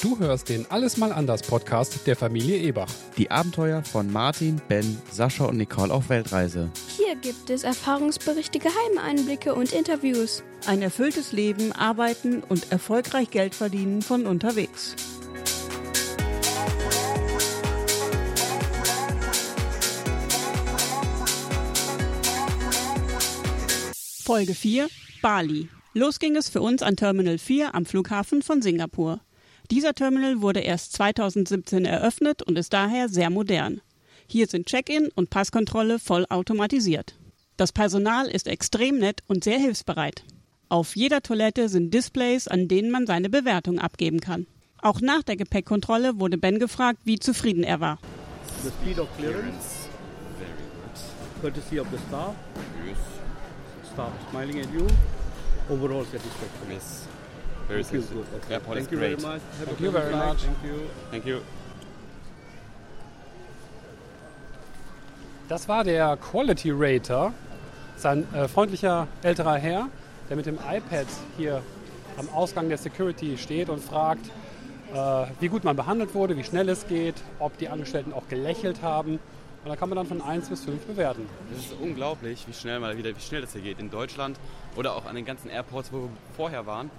Du hörst den Alles mal anders Podcast der Familie Ebach. Die Abenteuer von Martin, Ben, Sascha und Nicole auf Weltreise. Hier gibt es Erfahrungsberichte, geheime Einblicke und Interviews. Ein erfülltes Leben, arbeiten und erfolgreich Geld verdienen von unterwegs. Folge 4 Bali. Los ging es für uns an Terminal 4 am Flughafen von Singapur. Dieser Terminal wurde erst 2017 eröffnet und ist daher sehr modern. Hier sind Check-in und Passkontrolle voll automatisiert. Das Personal ist extrem nett und sehr hilfsbereit. Auf jeder Toilette sind Displays, an denen man seine Bewertung abgeben kann. Auch nach der Gepäckkontrolle wurde Ben gefragt, wie zufrieden er war. The speed of clearance, courtesy of the staff, staff smiling at you, overall satisfaction. Yes. Very Feels good. Okay. Airport Thank is you very much. Have Thank you very flight. much. Thank you. Thank you. Das war der Quality Rater, sein äh, freundlicher älterer Herr, der mit dem iPad hier am Ausgang der Security steht und fragt, äh, wie gut man behandelt wurde, wie schnell es geht, ob die Angestellten auch gelächelt haben. Und da kann man dann von 1 bis 5 bewerten. Es ist unglaublich, wie schnell mal wieder, wie schnell das hier geht. In Deutschland oder auch an den ganzen Airports, wo wir vorher waren,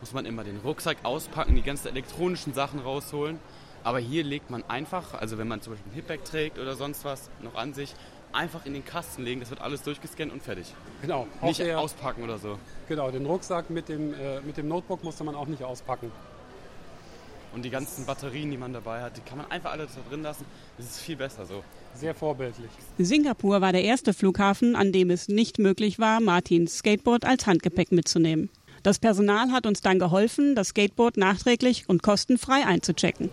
muss man immer den Rucksack auspacken, die ganzen elektronischen Sachen rausholen. Aber hier legt man einfach, also wenn man zum Beispiel ein Hipbag trägt oder sonst was noch an sich, einfach in den Kasten legen. Das wird alles durchgescannt und fertig. Genau, auch Nicht der, auspacken oder so. genau, den Rucksack mit dem, äh, mit dem Notebook musste man auch nicht auspacken. Und die ganzen Batterien, die man dabei hat, die kann man einfach alle da drin lassen. Das ist viel besser so. Sehr vorbildlich. Singapur war der erste Flughafen, an dem es nicht möglich war, Martins Skateboard als Handgepäck mitzunehmen. Das Personal hat uns dann geholfen, das Skateboard nachträglich und kostenfrei einzuchecken.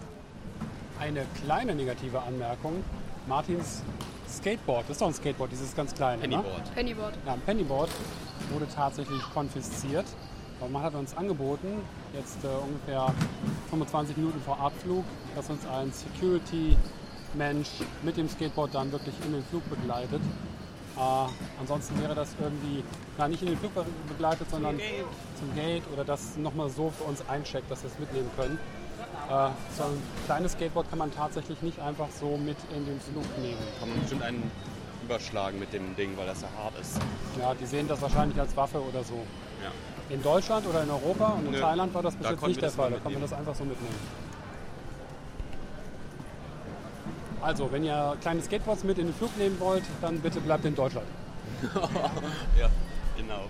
Eine kleine negative Anmerkung. Martins Skateboard, das ist doch ein Skateboard, dieses ganz kleine. Ne? Pennyboard. Pennyboard. Ja, ein Pennyboard wurde tatsächlich konfisziert. Und man hat uns angeboten, jetzt äh, ungefähr 25 Minuten vor Abflug, dass uns ein Security-Mensch mit dem Skateboard dann wirklich in den Flug begleitet. Äh, ansonsten wäre das irgendwie, na, nicht in den Flug be- begleitet, sondern zum Gate oder das nochmal so für uns eincheckt, dass wir es mitnehmen können. Äh, so ein kleines Skateboard kann man tatsächlich nicht einfach so mit in den Flug nehmen. Kann man bestimmt einen überschlagen mit dem Ding, weil das ja hart ist. Ja, die sehen das wahrscheinlich als Waffe oder so. Ja. In Deutschland oder in Europa und in Nö. Thailand war das bis Da jetzt nicht der Fall. Da kann man das einfach so mitnehmen. Also, wenn ihr kleine Skateboards mit in den Flug nehmen wollt, dann bitte bleibt in Deutschland. Ja, genau.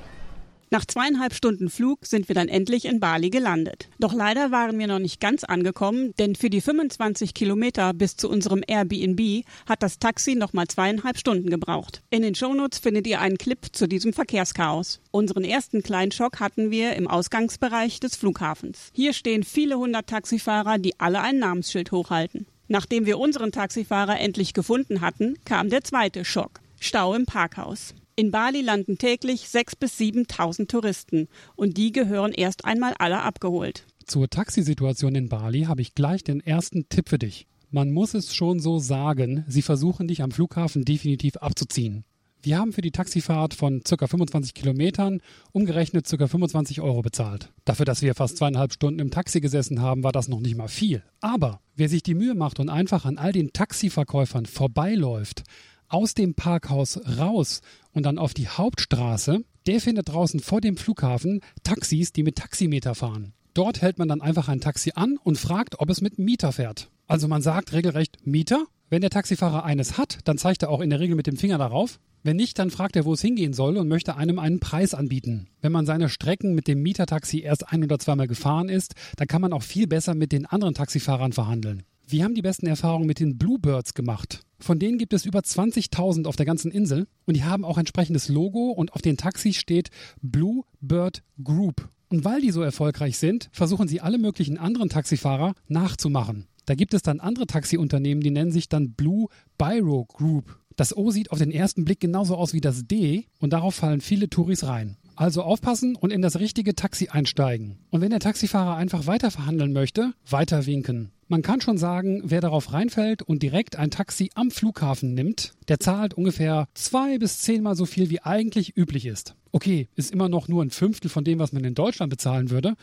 Nach zweieinhalb Stunden Flug sind wir dann endlich in Bali gelandet. Doch leider waren wir noch nicht ganz angekommen, denn für die 25 Kilometer bis zu unserem Airbnb hat das Taxi noch mal zweieinhalb Stunden gebraucht. In den Shownotes findet ihr einen Clip zu diesem Verkehrschaos. Unseren ersten kleinen Schock hatten wir im Ausgangsbereich des Flughafens. Hier stehen viele hundert Taxifahrer, die alle ein Namensschild hochhalten. Nachdem wir unseren Taxifahrer endlich gefunden hatten, kam der zweite Schock. Stau im Parkhaus. In Bali landen täglich 6.000 bis 7.000 Touristen und die gehören erst einmal alle abgeholt. Zur Taxisituation in Bali habe ich gleich den ersten Tipp für dich. Man muss es schon so sagen, sie versuchen dich am Flughafen definitiv abzuziehen. Wir haben für die Taxifahrt von ca. 25 Kilometern umgerechnet ca. 25 Euro bezahlt. Dafür, dass wir fast zweieinhalb Stunden im Taxi gesessen haben, war das noch nicht mal viel. Aber wer sich die Mühe macht und einfach an all den Taxiverkäufern vorbeiläuft, aus dem Parkhaus raus und dann auf die Hauptstraße, der findet draußen vor dem Flughafen Taxis, die mit Taximeter fahren. Dort hält man dann einfach ein Taxi an und fragt, ob es mit Mieter fährt. Also man sagt regelrecht Mieter. Wenn der Taxifahrer eines hat, dann zeigt er auch in der Regel mit dem Finger darauf. Wenn nicht, dann fragt er, wo es hingehen soll und möchte einem einen Preis anbieten. Wenn man seine Strecken mit dem Mietertaxi erst ein oder zweimal gefahren ist, dann kann man auch viel besser mit den anderen Taxifahrern verhandeln. Wir haben die besten Erfahrungen mit den Bluebirds gemacht. Von denen gibt es über 20.000 auf der ganzen Insel und die haben auch entsprechendes Logo und auf den Taxis steht Bluebird Group. Und weil die so erfolgreich sind, versuchen sie alle möglichen anderen Taxifahrer nachzumachen. Da gibt es dann andere Taxiunternehmen, die nennen sich dann Blue Biro Group. Das O sieht auf den ersten Blick genauso aus wie das D und darauf fallen viele Touris rein. Also aufpassen und in das richtige Taxi einsteigen. Und wenn der Taxifahrer einfach weiter verhandeln möchte, weiter winken. Man kann schon sagen, wer darauf reinfällt und direkt ein Taxi am Flughafen nimmt, der zahlt ungefähr zwei bis zehnmal so viel, wie eigentlich üblich ist. Okay, ist immer noch nur ein Fünftel von dem, was man in Deutschland bezahlen würde,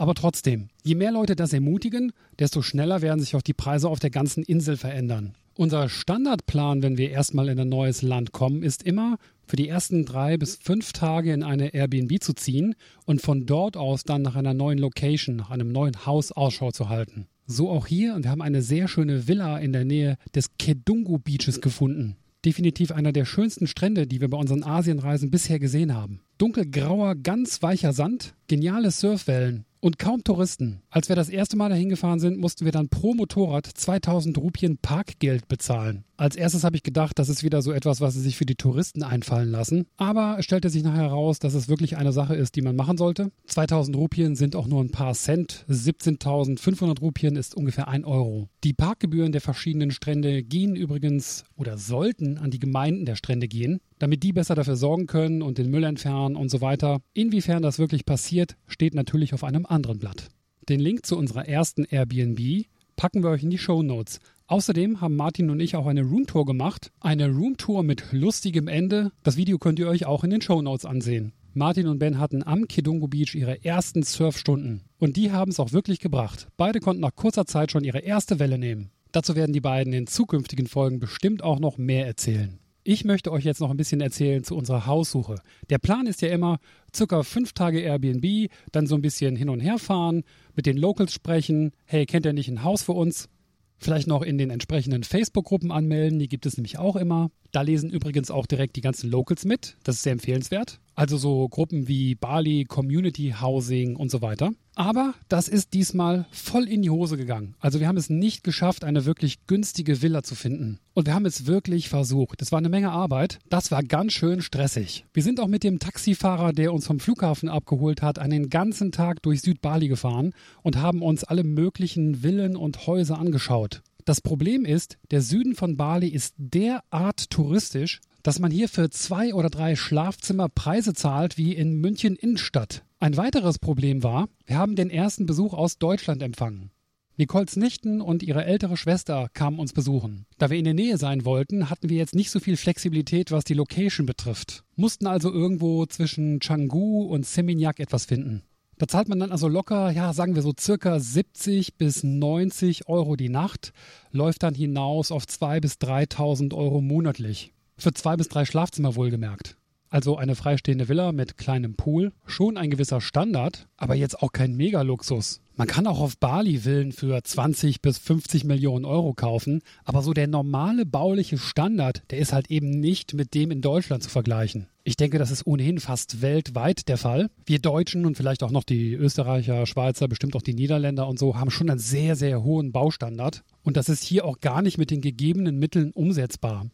Aber trotzdem, je mehr Leute das ermutigen, desto schneller werden sich auch die Preise auf der ganzen Insel verändern. Unser Standardplan, wenn wir erstmal in ein neues Land kommen, ist immer, für die ersten drei bis fünf Tage in eine Airbnb zu ziehen und von dort aus dann nach einer neuen Location, nach einem neuen Haus Ausschau zu halten. So auch hier und wir haben eine sehr schöne Villa in der Nähe des Kedungu Beaches gefunden. Definitiv einer der schönsten Strände, die wir bei unseren Asienreisen bisher gesehen haben. Dunkelgrauer, ganz weicher Sand, geniale Surfwellen und kaum Touristen. Als wir das erste Mal dahin gefahren sind, mussten wir dann pro Motorrad 2000 Rupien Parkgeld bezahlen. Als erstes habe ich gedacht, das ist wieder so etwas, was sie sich für die Touristen einfallen lassen. Aber es stellte sich nachher heraus, dass es wirklich eine Sache ist, die man machen sollte. 2000 Rupien sind auch nur ein paar Cent. 17.500 Rupien ist ungefähr ein Euro. Die Parkgebühren der verschiedenen Strände gehen übrigens oder sollten an die Gemeinden der Strände gehen damit die besser dafür sorgen können und den Müll entfernen und so weiter. Inwiefern das wirklich passiert, steht natürlich auf einem anderen Blatt. Den Link zu unserer ersten Airbnb packen wir euch in die Show Notes. Außerdem haben Martin und ich auch eine Roomtour gemacht. Eine Roomtour mit lustigem Ende. Das Video könnt ihr euch auch in den Show Notes ansehen. Martin und Ben hatten am Kidungo Beach ihre ersten Surfstunden. Und die haben es auch wirklich gebracht. Beide konnten nach kurzer Zeit schon ihre erste Welle nehmen. Dazu werden die beiden in zukünftigen Folgen bestimmt auch noch mehr erzählen. Ich möchte euch jetzt noch ein bisschen erzählen zu unserer Haussuche. Der Plan ist ja immer, circa fünf Tage Airbnb, dann so ein bisschen hin und her fahren, mit den Locals sprechen. Hey, kennt ihr nicht ein Haus für uns? Vielleicht noch in den entsprechenden Facebook-Gruppen anmelden, die gibt es nämlich auch immer. Da lesen übrigens auch direkt die ganzen Locals mit. Das ist sehr empfehlenswert. Also so Gruppen wie Bali, Community Housing und so weiter. Aber das ist diesmal voll in die Hose gegangen. Also wir haben es nicht geschafft, eine wirklich günstige Villa zu finden. Und wir haben es wirklich versucht. Es war eine Menge Arbeit. Das war ganz schön stressig. Wir sind auch mit dem Taxifahrer, der uns vom Flughafen abgeholt hat, einen ganzen Tag durch Südbali gefahren und haben uns alle möglichen Villen und Häuser angeschaut. Das Problem ist, der Süden von Bali ist derart touristisch, dass man hier für zwei oder drei Schlafzimmer Preise zahlt wie in München Innenstadt. Ein weiteres Problem war, wir haben den ersten Besuch aus Deutschland empfangen. Nicoles Nichten und ihre ältere Schwester kamen uns besuchen. Da wir in der Nähe sein wollten, hatten wir jetzt nicht so viel Flexibilität, was die Location betrifft. Mussten also irgendwo zwischen Canggu und Seminyak etwas finden. Da zahlt man dann also locker, ja, sagen wir so circa 70 bis 90 Euro die Nacht, läuft dann hinaus auf 2.000 bis 3.000 Euro monatlich. Für zwei bis drei Schlafzimmer wohlgemerkt. Also eine freistehende Villa mit kleinem Pool, schon ein gewisser Standard, aber jetzt auch kein Megaluxus. Man kann auch auf Bali Villen für 20 bis 50 Millionen Euro kaufen, aber so der normale bauliche Standard, der ist halt eben nicht mit dem in Deutschland zu vergleichen. Ich denke, das ist ohnehin fast weltweit der Fall. Wir Deutschen und vielleicht auch noch die Österreicher, Schweizer, bestimmt auch die Niederländer und so haben schon einen sehr, sehr hohen Baustandard. Und das ist hier auch gar nicht mit den gegebenen Mitteln umsetzbar.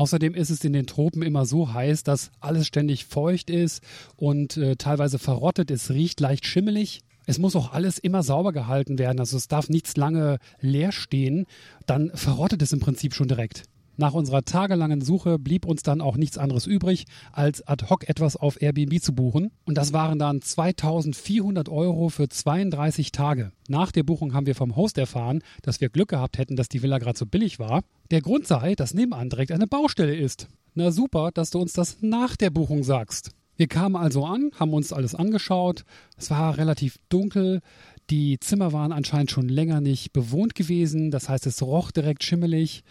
Außerdem ist es in den Tropen immer so heiß, dass alles ständig feucht ist und äh, teilweise verrottet. Es riecht leicht schimmelig. Es muss auch alles immer sauber gehalten werden. Also es darf nichts lange leer stehen. Dann verrottet es im Prinzip schon direkt. Nach unserer tagelangen Suche blieb uns dann auch nichts anderes übrig, als ad hoc etwas auf Airbnb zu buchen. Und das waren dann 2400 Euro für 32 Tage. Nach der Buchung haben wir vom Host erfahren, dass wir Glück gehabt hätten, dass die Villa gerade so billig war. Der Grund sei, dass nebenan direkt eine Baustelle ist. Na super, dass du uns das nach der Buchung sagst. Wir kamen also an, haben uns alles angeschaut. Es war relativ dunkel. Die Zimmer waren anscheinend schon länger nicht bewohnt gewesen. Das heißt, es roch direkt schimmelig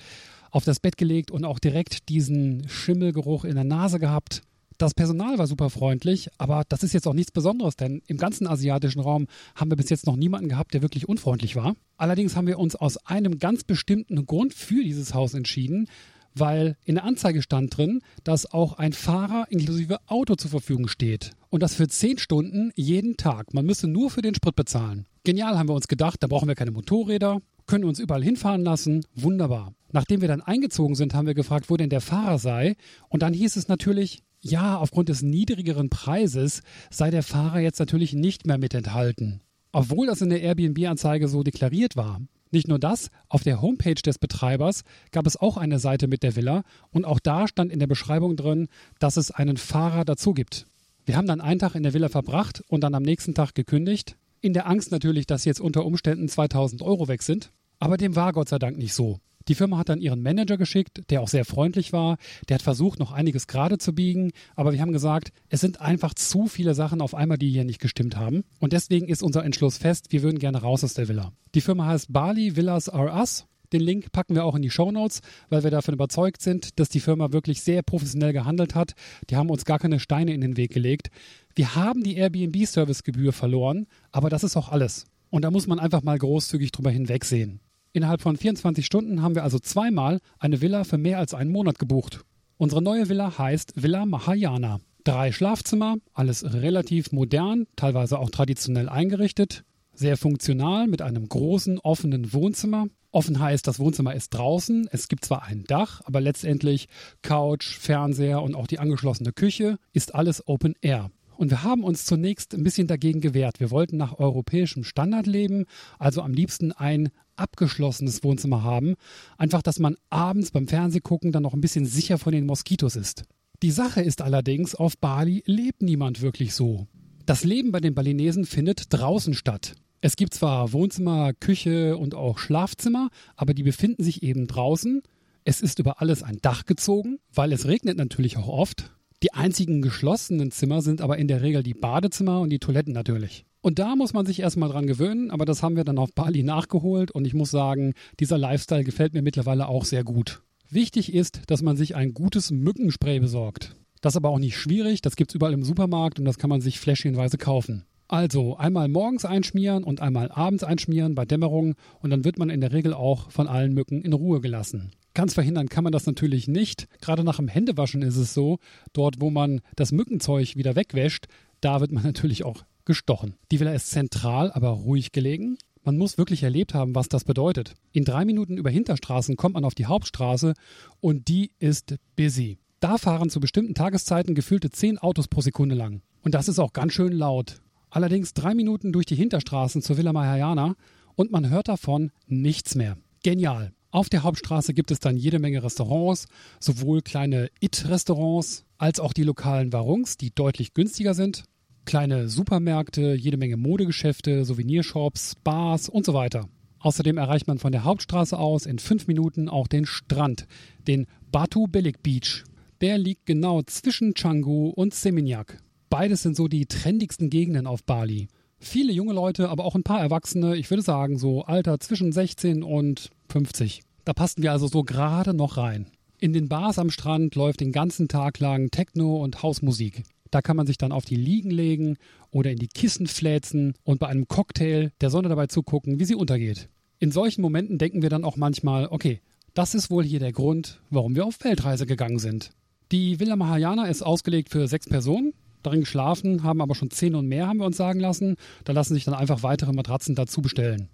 auf das Bett gelegt und auch direkt diesen Schimmelgeruch in der Nase gehabt. Das Personal war super freundlich, aber das ist jetzt auch nichts Besonderes, denn im ganzen asiatischen Raum haben wir bis jetzt noch niemanden gehabt, der wirklich unfreundlich war. Allerdings haben wir uns aus einem ganz bestimmten Grund für dieses Haus entschieden, weil in der Anzeige stand drin, dass auch ein Fahrer inklusive Auto zur Verfügung steht. Und das für 10 Stunden jeden Tag. Man müsste nur für den Sprit bezahlen. Genial haben wir uns gedacht, da brauchen wir keine Motorräder, können uns überall hinfahren lassen. Wunderbar. Nachdem wir dann eingezogen sind, haben wir gefragt, wo denn der Fahrer sei. Und dann hieß es natürlich, ja, aufgrund des niedrigeren Preises sei der Fahrer jetzt natürlich nicht mehr mit enthalten. Obwohl das in der Airbnb-Anzeige so deklariert war. Nicht nur das, auf der Homepage des Betreibers gab es auch eine Seite mit der Villa und auch da stand in der Beschreibung drin, dass es einen Fahrer dazu gibt. Wir haben dann einen Tag in der Villa verbracht und dann am nächsten Tag gekündigt. In der Angst natürlich, dass jetzt unter Umständen 2000 Euro weg sind. Aber dem war Gott sei Dank nicht so. Die Firma hat dann ihren Manager geschickt, der auch sehr freundlich war. Der hat versucht, noch einiges gerade zu biegen. Aber wir haben gesagt, es sind einfach zu viele Sachen auf einmal, die hier nicht gestimmt haben. Und deswegen ist unser Entschluss fest, wir würden gerne raus aus der Villa. Die Firma heißt Bali Villas Are Us. Den Link packen wir auch in die Show Notes, weil wir davon überzeugt sind, dass die Firma wirklich sehr professionell gehandelt hat. Die haben uns gar keine Steine in den Weg gelegt. Wir haben die Airbnb-Servicegebühr verloren, aber das ist auch alles. Und da muss man einfach mal großzügig drüber hinwegsehen. Innerhalb von 24 Stunden haben wir also zweimal eine Villa für mehr als einen Monat gebucht. Unsere neue Villa heißt Villa Mahayana. Drei Schlafzimmer, alles relativ modern, teilweise auch traditionell eingerichtet, sehr funktional mit einem großen offenen Wohnzimmer. Offen heißt, das Wohnzimmer ist draußen. Es gibt zwar ein Dach, aber letztendlich Couch, Fernseher und auch die angeschlossene Küche ist alles Open Air. Und wir haben uns zunächst ein bisschen dagegen gewehrt. Wir wollten nach europäischem Standard leben, also am liebsten ein abgeschlossenes Wohnzimmer haben. Einfach, dass man abends beim Fernsehgucken dann noch ein bisschen sicher von den Moskitos ist. Die Sache ist allerdings, auf Bali lebt niemand wirklich so. Das Leben bei den Balinesen findet draußen statt. Es gibt zwar Wohnzimmer, Küche und auch Schlafzimmer, aber die befinden sich eben draußen. Es ist über alles ein Dach gezogen, weil es regnet natürlich auch oft. Die einzigen geschlossenen Zimmer sind aber in der Regel die Badezimmer und die Toiletten natürlich. Und da muss man sich erstmal dran gewöhnen, aber das haben wir dann auf Bali nachgeholt und ich muss sagen, dieser Lifestyle gefällt mir mittlerweile auch sehr gut. Wichtig ist, dass man sich ein gutes Mückenspray besorgt. Das ist aber auch nicht schwierig, das gibt es überall im Supermarkt und das kann man sich fläschchenweise kaufen. Also einmal morgens einschmieren und einmal abends einschmieren bei Dämmerung und dann wird man in der Regel auch von allen Mücken in Ruhe gelassen. Ganz verhindern kann man das natürlich nicht. Gerade nach dem Händewaschen ist es so, dort wo man das Mückenzeug wieder wegwäscht, da wird man natürlich auch gestochen. Die Villa ist zentral, aber ruhig gelegen. Man muss wirklich erlebt haben, was das bedeutet. In drei Minuten über Hinterstraßen kommt man auf die Hauptstraße und die ist busy. Da fahren zu bestimmten Tageszeiten gefühlte zehn Autos pro Sekunde lang. Und das ist auch ganz schön laut. Allerdings drei Minuten durch die Hinterstraßen zur Villa Mahayana und man hört davon nichts mehr. Genial. Auf der Hauptstraße gibt es dann jede Menge Restaurants, sowohl kleine It-Restaurants als auch die lokalen Warungs, die deutlich günstiger sind, kleine Supermärkte, jede Menge Modegeschäfte, Souvenirshops, Bars und so weiter. Außerdem erreicht man von der Hauptstraße aus in fünf Minuten auch den Strand, den Batu Belik Beach. Der liegt genau zwischen Canggu und Seminyak. Beides sind so die trendigsten Gegenden auf Bali. Viele junge Leute, aber auch ein paar Erwachsene, ich würde sagen so Alter zwischen 16 und 50. Da passten wir also so gerade noch rein. In den Bars am Strand läuft den ganzen Tag lang Techno und Hausmusik. Da kann man sich dann auf die Liegen legen oder in die Kissen fläzen und bei einem Cocktail der Sonne dabei zugucken, wie sie untergeht. In solchen Momenten denken wir dann auch manchmal, okay, das ist wohl hier der Grund, warum wir auf Weltreise gegangen sind. Die Villa Mahayana ist ausgelegt für sechs Personen darin geschlafen, haben aber schon zehn und mehr, haben wir uns sagen lassen. Da lassen sich dann einfach weitere Matratzen dazu bestellen.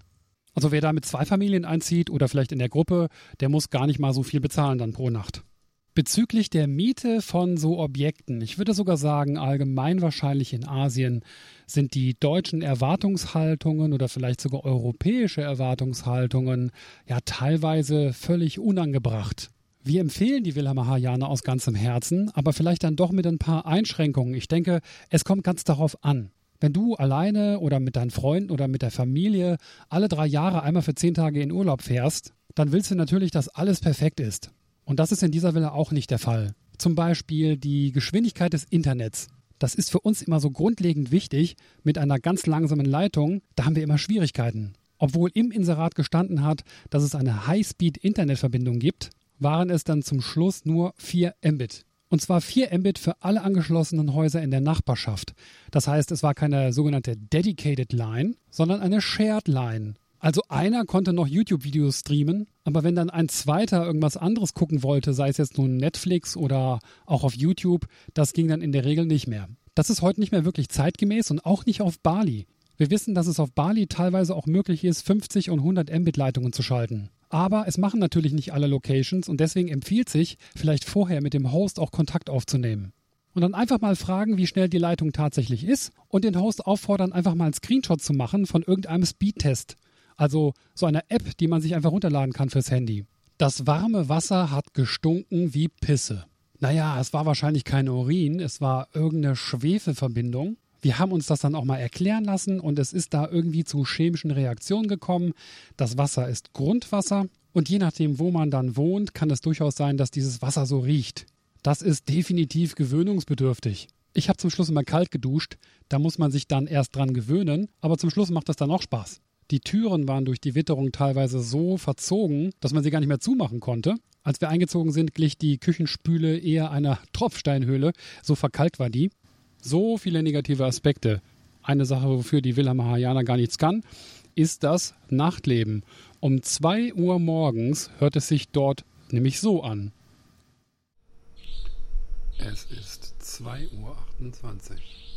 Also wer da mit zwei Familien einzieht oder vielleicht in der Gruppe, der muss gar nicht mal so viel bezahlen dann pro Nacht. Bezüglich der Miete von so Objekten, ich würde sogar sagen, allgemein wahrscheinlich in Asien sind die deutschen Erwartungshaltungen oder vielleicht sogar europäische Erwartungshaltungen ja teilweise völlig unangebracht. Wir empfehlen die Villa Mahayana aus ganzem Herzen, aber vielleicht dann doch mit ein paar Einschränkungen. Ich denke, es kommt ganz darauf an. Wenn du alleine oder mit deinen Freunden oder mit der Familie alle drei Jahre einmal für zehn Tage in Urlaub fährst, dann willst du natürlich, dass alles perfekt ist. Und das ist in dieser Villa auch nicht der Fall. Zum Beispiel die Geschwindigkeit des Internets. Das ist für uns immer so grundlegend wichtig. Mit einer ganz langsamen Leitung, da haben wir immer Schwierigkeiten. Obwohl im Inserat gestanden hat, dass es eine High-Speed-Internetverbindung gibt, waren es dann zum Schluss nur 4 Mbit. Und zwar 4 Mbit für alle angeschlossenen Häuser in der Nachbarschaft. Das heißt, es war keine sogenannte Dedicated Line, sondern eine Shared Line. Also einer konnte noch YouTube-Videos streamen, aber wenn dann ein zweiter irgendwas anderes gucken wollte, sei es jetzt nun Netflix oder auch auf YouTube, das ging dann in der Regel nicht mehr. Das ist heute nicht mehr wirklich zeitgemäß und auch nicht auf Bali. Wir wissen, dass es auf Bali teilweise auch möglich ist, 50 und 100 Mbit Leitungen zu schalten. Aber es machen natürlich nicht alle Locations und deswegen empfiehlt sich, vielleicht vorher mit dem Host auch Kontakt aufzunehmen. Und dann einfach mal fragen, wie schnell die Leitung tatsächlich ist und den Host auffordern, einfach mal einen Screenshot zu machen von irgendeinem Speedtest. Also so einer App, die man sich einfach runterladen kann fürs Handy. Das warme Wasser hat gestunken wie Pisse. Naja, es war wahrscheinlich kein Urin, es war irgendeine Schwefelverbindung. Wir haben uns das dann auch mal erklären lassen und es ist da irgendwie zu chemischen Reaktionen gekommen. Das Wasser ist Grundwasser Und je nachdem, wo man dann wohnt, kann es durchaus sein, dass dieses Wasser so riecht. Das ist definitiv gewöhnungsbedürftig. Ich habe zum Schluss immer kalt geduscht, da muss man sich dann erst dran gewöhnen, aber zum Schluss macht das dann auch Spaß. Die Türen waren durch die Witterung teilweise so verzogen, dass man sie gar nicht mehr zumachen konnte. Als wir eingezogen sind, glich die Küchenspüle eher einer Tropfsteinhöhle, so verkalkt war die. So viele negative Aspekte. Eine Sache, wofür die Mahayana gar nichts kann, ist das Nachtleben. Um 2 Uhr morgens hört es sich dort nämlich so an. Es ist 2.28 Uhr.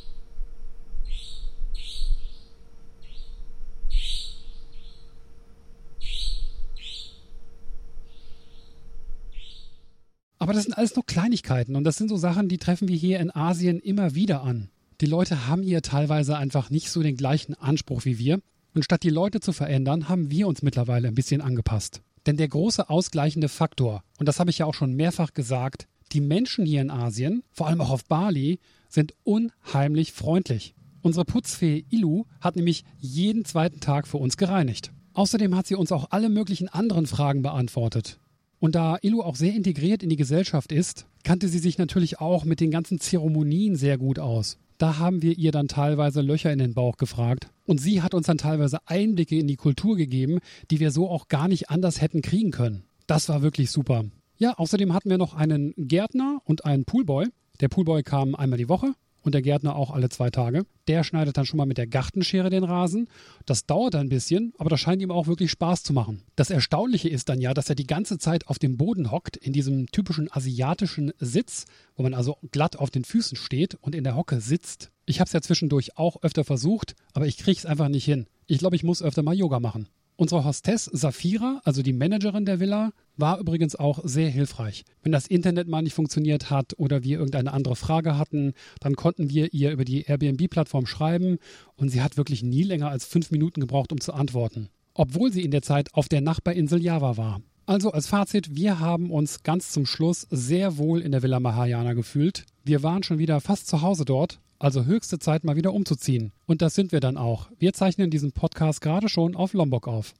Aber das sind alles nur Kleinigkeiten und das sind so Sachen, die treffen wir hier in Asien immer wieder an. Die Leute haben hier teilweise einfach nicht so den gleichen Anspruch wie wir. Und statt die Leute zu verändern, haben wir uns mittlerweile ein bisschen angepasst. Denn der große ausgleichende Faktor, und das habe ich ja auch schon mehrfach gesagt, die Menschen hier in Asien, vor allem auch auf Bali, sind unheimlich freundlich. Unsere Putzfee Ilu hat nämlich jeden zweiten Tag für uns gereinigt. Außerdem hat sie uns auch alle möglichen anderen Fragen beantwortet. Und da Ilu auch sehr integriert in die Gesellschaft ist, kannte sie sich natürlich auch mit den ganzen Zeremonien sehr gut aus. Da haben wir ihr dann teilweise Löcher in den Bauch gefragt. Und sie hat uns dann teilweise Einblicke in die Kultur gegeben, die wir so auch gar nicht anders hätten kriegen können. Das war wirklich super. Ja, außerdem hatten wir noch einen Gärtner und einen Poolboy. Der Poolboy kam einmal die Woche und der Gärtner auch alle zwei Tage. Der schneidet dann schon mal mit der Gartenschere den Rasen. Das dauert ein bisschen, aber das scheint ihm auch wirklich Spaß zu machen. Das Erstaunliche ist dann ja, dass er die ganze Zeit auf dem Boden hockt, in diesem typischen asiatischen Sitz, wo man also glatt auf den Füßen steht und in der Hocke sitzt. Ich habe es ja zwischendurch auch öfter versucht, aber ich kriege es einfach nicht hin. Ich glaube, ich muss öfter mal Yoga machen. Unsere Hostess Safira, also die Managerin der Villa, war übrigens auch sehr hilfreich. Wenn das Internet mal nicht funktioniert hat oder wir irgendeine andere Frage hatten, dann konnten wir ihr über die Airbnb-Plattform schreiben und sie hat wirklich nie länger als fünf Minuten gebraucht, um zu antworten. Obwohl sie in der Zeit auf der Nachbarinsel Java war. Also als Fazit, wir haben uns ganz zum Schluss sehr wohl in der Villa Mahayana gefühlt. Wir waren schon wieder fast zu Hause dort also höchste Zeit, mal wieder umzuziehen. Und das sind wir dann auch. Wir zeichnen diesen Podcast gerade schon auf Lombok auf.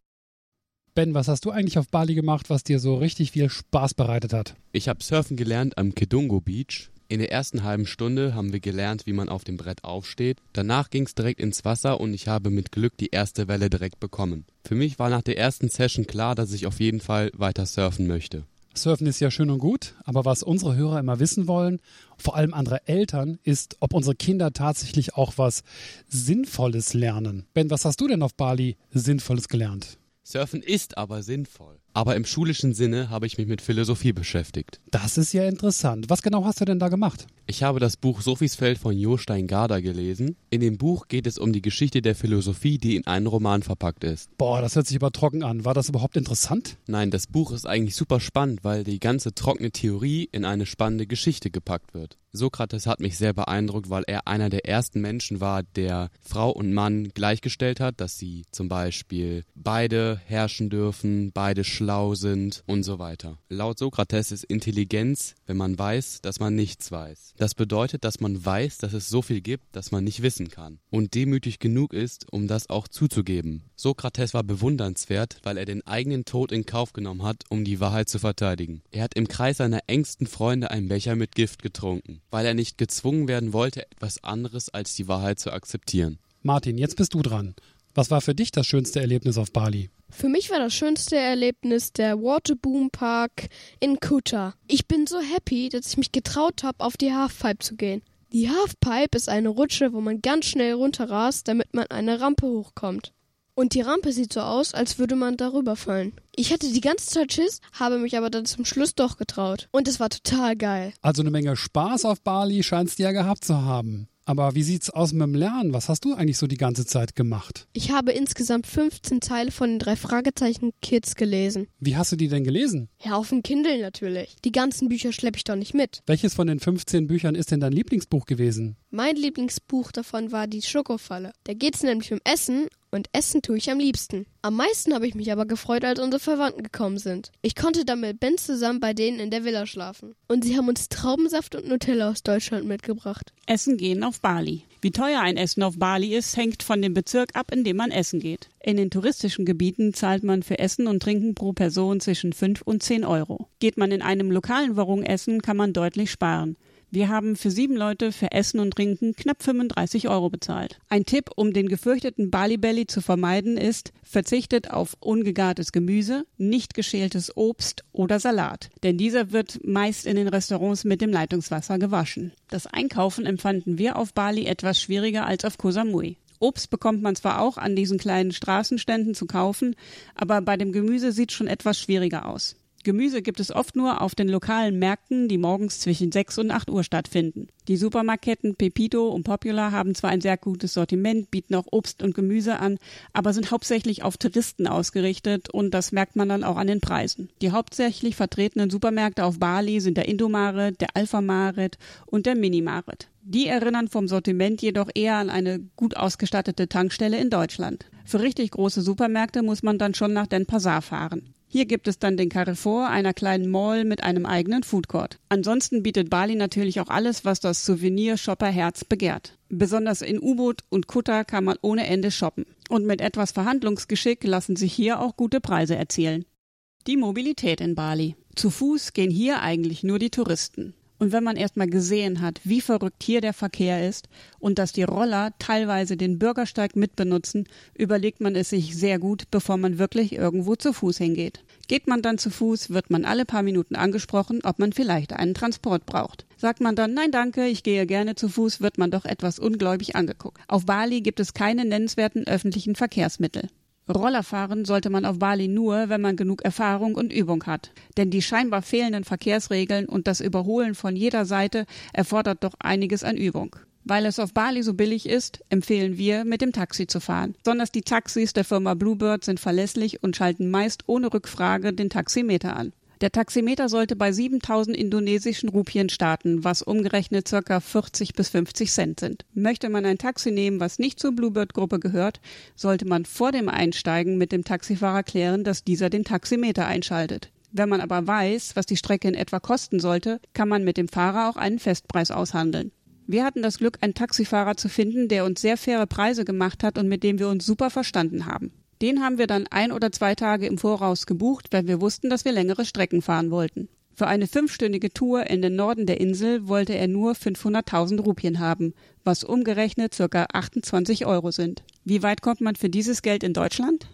Ben, was hast du eigentlich auf Bali gemacht, was dir so richtig viel Spaß bereitet hat? Ich habe Surfen gelernt am Kedungo Beach. In der ersten halben Stunde haben wir gelernt, wie man auf dem Brett aufsteht. Danach ging es direkt ins Wasser und ich habe mit Glück die erste Welle direkt bekommen. Für mich war nach der ersten Session klar, dass ich auf jeden Fall weiter surfen möchte. Surfen ist ja schön und gut, aber was unsere Hörer immer wissen wollen, vor allem andere Eltern, ist, ob unsere Kinder tatsächlich auch was Sinnvolles lernen. Ben, was hast du denn auf Bali Sinnvolles gelernt? Surfen ist aber sinnvoll. Aber im schulischen Sinne habe ich mich mit Philosophie beschäftigt. Das ist ja interessant. Was genau hast du denn da gemacht? Ich habe das Buch Sophiesfeld von Jostein Garder gelesen. In dem Buch geht es um die Geschichte der Philosophie, die in einen Roman verpackt ist. Boah, das hört sich aber trocken an. War das überhaupt interessant? Nein, das Buch ist eigentlich super spannend, weil die ganze trockene Theorie in eine spannende Geschichte gepackt wird. Sokrates hat mich sehr beeindruckt, weil er einer der ersten Menschen war, der Frau und Mann gleichgestellt hat, dass sie zum Beispiel beide herrschen dürfen, beide schlau sind und so weiter. Laut Sokrates ist Intelligenz, wenn man weiß, dass man nichts weiß. Das bedeutet, dass man weiß, dass es so viel gibt, dass man nicht wissen kann. Und demütig genug ist, um das auch zuzugeben. Sokrates war bewundernswert, weil er den eigenen Tod in Kauf genommen hat, um die Wahrheit zu verteidigen. Er hat im Kreis seiner engsten Freunde einen Becher mit Gift getrunken, weil er nicht gezwungen werden wollte, etwas anderes als die Wahrheit zu akzeptieren. Martin, jetzt bist du dran. Was war für dich das schönste Erlebnis auf Bali? Für mich war das schönste Erlebnis der Waterboom Park in Kuta. Ich bin so happy, dass ich mich getraut habe, auf die Halfpipe zu gehen. Die Halfpipe ist eine Rutsche, wo man ganz schnell runterrast, damit man eine Rampe hochkommt. Und die Rampe sieht so aus, als würde man darüber fallen. Ich hatte die ganze Zeit Schiss, habe mich aber dann zum Schluss doch getraut. Und es war total geil. Also eine Menge Spaß auf Bali scheinst du ja gehabt zu haben. Aber wie sieht's aus mit dem Lernen? Was hast du eigentlich so die ganze Zeit gemacht? Ich habe insgesamt 15 Teile von den drei Fragezeichen Kids gelesen. Wie hast du die denn gelesen? Ja, auf dem Kindle natürlich. Die ganzen Bücher schleppe ich doch nicht mit. Welches von den 15 Büchern ist denn dein Lieblingsbuch gewesen? Mein Lieblingsbuch davon war die Schokofalle. Da geht's nämlich um Essen Und essen tue ich am liebsten. Am meisten habe ich mich aber gefreut, als unsere Verwandten gekommen sind. Ich konnte dann mit Ben zusammen bei denen in der Villa schlafen. Und sie haben uns Traubensaft und Nutella aus Deutschland mitgebracht. Essen gehen auf Bali. Wie teuer ein Essen auf Bali ist, hängt von dem Bezirk ab, in dem man essen geht. In den touristischen Gebieten zahlt man für Essen und Trinken pro Person zwischen 5 und 10 Euro. Geht man in einem lokalen Warung essen, kann man deutlich sparen. Wir haben für sieben Leute für Essen und Trinken knapp 35 Euro bezahlt. Ein Tipp, um den gefürchteten Bali Belly zu vermeiden, ist, verzichtet auf ungegartes Gemüse, nicht geschältes Obst oder Salat, denn dieser wird meist in den Restaurants mit dem Leitungswasser gewaschen. Das Einkaufen empfanden wir auf Bali etwas schwieriger als auf Koh Samui. Obst bekommt man zwar auch an diesen kleinen Straßenständen zu kaufen, aber bei dem Gemüse sieht schon etwas schwieriger aus. Gemüse gibt es oft nur auf den lokalen Märkten, die morgens zwischen 6 und 8 Uhr stattfinden. Die Supermarketten Pepito und Popular haben zwar ein sehr gutes Sortiment, bieten auch Obst und Gemüse an, aber sind hauptsächlich auf Touristen ausgerichtet und das merkt man dann auch an den Preisen. Die hauptsächlich vertretenen Supermärkte auf Bali sind der Indomaret, der Alpha-Maret und der Minimaret. Die erinnern vom Sortiment jedoch eher an eine gut ausgestattete Tankstelle in Deutschland. Für richtig große Supermärkte muss man dann schon nach Den Pasar fahren. Hier gibt es dann den Carrefour, einer kleinen Mall mit einem eigenen Foodcourt. Ansonsten bietet Bali natürlich auch alles, was das Souvenir-Shopper-Herz begehrt. Besonders in U-Boot und Kutter kann man ohne Ende shoppen. Und mit etwas Verhandlungsgeschick lassen sich hier auch gute Preise erzielen. Die Mobilität in Bali. Zu Fuß gehen hier eigentlich nur die Touristen. Und wenn man erstmal gesehen hat, wie verrückt hier der Verkehr ist und dass die Roller teilweise den Bürgersteig mitbenutzen, überlegt man es sich sehr gut, bevor man wirklich irgendwo zu Fuß hingeht. Geht man dann zu Fuß, wird man alle paar Minuten angesprochen, ob man vielleicht einen Transport braucht. Sagt man dann, nein danke, ich gehe gerne zu Fuß, wird man doch etwas ungläubig angeguckt. Auf Bali gibt es keine nennenswerten öffentlichen Verkehrsmittel. Roller fahren sollte man auf Bali nur, wenn man genug Erfahrung und Übung hat. Denn die scheinbar fehlenden Verkehrsregeln und das Überholen von jeder Seite erfordert doch einiges an Übung. Weil es auf Bali so billig ist, empfehlen wir, mit dem Taxi zu fahren. Besonders die Taxis der Firma Bluebird sind verlässlich und schalten meist ohne Rückfrage den Taximeter an. Der Taximeter sollte bei 7000 indonesischen Rupien starten, was umgerechnet ca. 40 bis 50 Cent sind. Möchte man ein Taxi nehmen, was nicht zur Bluebird-Gruppe gehört, sollte man vor dem Einsteigen mit dem Taxifahrer klären, dass dieser den Taximeter einschaltet. Wenn man aber weiß, was die Strecke in etwa kosten sollte, kann man mit dem Fahrer auch einen Festpreis aushandeln. Wir hatten das Glück, einen Taxifahrer zu finden, der uns sehr faire Preise gemacht hat und mit dem wir uns super verstanden haben. Den haben wir dann ein oder zwei Tage im Voraus gebucht, weil wir wussten, dass wir längere Strecken fahren wollten. Für eine fünfstündige Tour in den Norden der Insel wollte er nur 500.000 Rupien haben, was umgerechnet ca. 28 Euro sind. Wie weit kommt man für dieses Geld in Deutschland?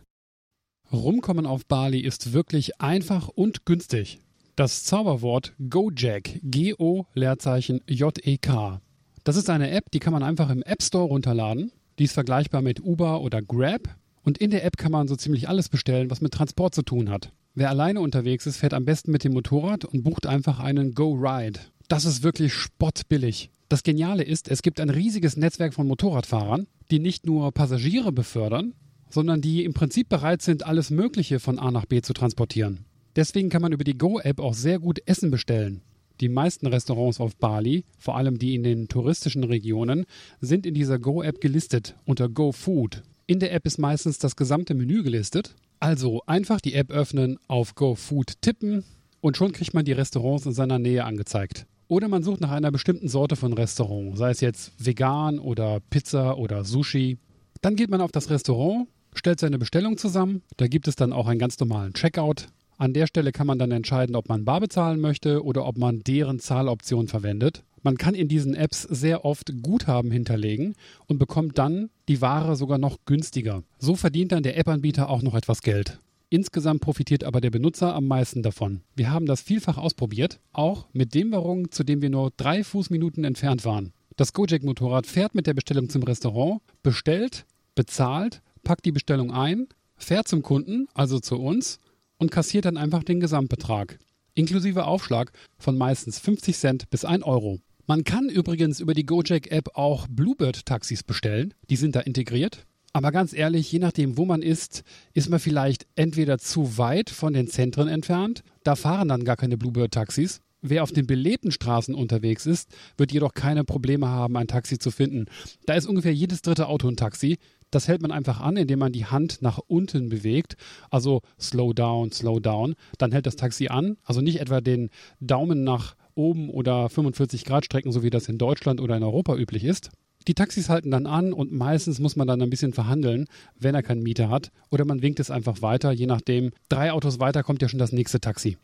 Rumkommen auf Bali ist wirklich einfach und günstig. Das Zauberwort Gojek, G-O Leerzeichen J-E-K. Das ist eine App, die kann man einfach im App Store runterladen. Die ist vergleichbar mit Uber oder Grab. Und in der App kann man so ziemlich alles bestellen, was mit Transport zu tun hat. Wer alleine unterwegs ist, fährt am besten mit dem Motorrad und bucht einfach einen Go Ride. Das ist wirklich spottbillig. Das Geniale ist, es gibt ein riesiges Netzwerk von Motorradfahrern, die nicht nur Passagiere befördern, sondern die im Prinzip bereit sind, alles Mögliche von A nach B zu transportieren. Deswegen kann man über die Go-App auch sehr gut Essen bestellen. Die meisten Restaurants auf Bali, vor allem die in den touristischen Regionen, sind in dieser Go-App gelistet unter Go Food. In der App ist meistens das gesamte Menü gelistet. Also einfach die App öffnen, auf GoFood tippen und schon kriegt man die Restaurants in seiner Nähe angezeigt. Oder man sucht nach einer bestimmten Sorte von Restaurant, sei es jetzt vegan oder Pizza oder Sushi. Dann geht man auf das Restaurant, stellt seine Bestellung zusammen. Da gibt es dann auch einen ganz normalen Checkout. An der Stelle kann man dann entscheiden, ob man bar bezahlen möchte oder ob man deren Zahloption verwendet. Man kann in diesen Apps sehr oft Guthaben hinterlegen und bekommt dann die Ware sogar noch günstiger. So verdient dann der App-Anbieter auch noch etwas Geld. Insgesamt profitiert aber der Benutzer am meisten davon. Wir haben das vielfach ausprobiert, auch mit dem Warung, zu dem wir nur drei Fußminuten entfernt waren. Das Gojek-Motorrad fährt mit der Bestellung zum Restaurant, bestellt, bezahlt, packt die Bestellung ein, fährt zum Kunden, also zu uns, und kassiert dann einfach den Gesamtbetrag. Inklusive Aufschlag von meistens 50 Cent bis 1 Euro. Man kann übrigens über die Gojek-App auch Bluebird-Taxis bestellen. Die sind da integriert. Aber ganz ehrlich, je nachdem, wo man ist, ist man vielleicht entweder zu weit von den Zentren entfernt. Da fahren dann gar keine Bluebird-Taxis. Wer auf den belebten Straßen unterwegs ist, wird jedoch keine Probleme haben, ein Taxi zu finden. Da ist ungefähr jedes dritte Auto ein Taxi. Das hält man einfach an, indem man die Hand nach unten bewegt. Also slow down, slow down. Dann hält das Taxi an. Also nicht etwa den Daumen nach oben oder 45 Grad strecken, so wie das in Deutschland oder in Europa üblich ist. Die Taxis halten dann an und meistens muss man dann ein bisschen verhandeln, wenn er keinen Mieter hat. Oder man winkt es einfach weiter, je nachdem. Drei Autos weiter kommt ja schon das nächste Taxi.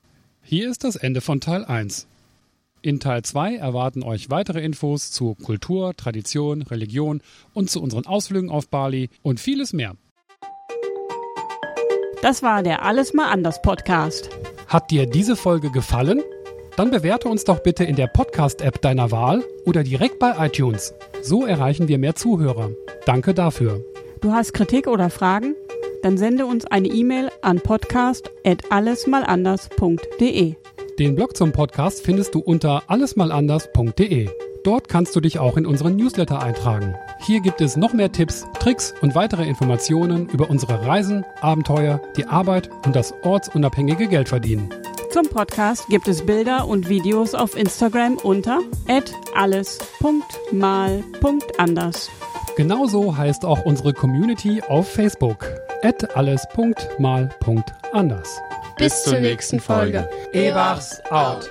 Hier ist das Ende von Teil 1. In Teil 2 erwarten euch weitere Infos zu Kultur, Tradition, Religion und zu unseren Ausflügen auf Bali und vieles mehr. Das war der Alles mal anders Podcast. Hat dir diese Folge gefallen? Dann bewerte uns doch bitte in der Podcast-App deiner Wahl oder direkt bei iTunes. So erreichen wir mehr Zuhörer. Danke dafür. Du hast Kritik oder Fragen? Dann sende uns eine E-Mail an podcast@allesmalanders.de. Den Blog zum Podcast findest du unter allesmalanders.de. Dort kannst du dich auch in unseren Newsletter eintragen. Hier gibt es noch mehr Tipps, Tricks und weitere Informationen über unsere Reisen, Abenteuer, die Arbeit und das ortsunabhängige Geldverdienen. Zum Podcast gibt es Bilder und Videos auf Instagram unter alles.mal.anders. Genauso heißt auch unsere Community auf Facebook alles.mal.anders. Bis zur nächsten Folge. Ebachs out.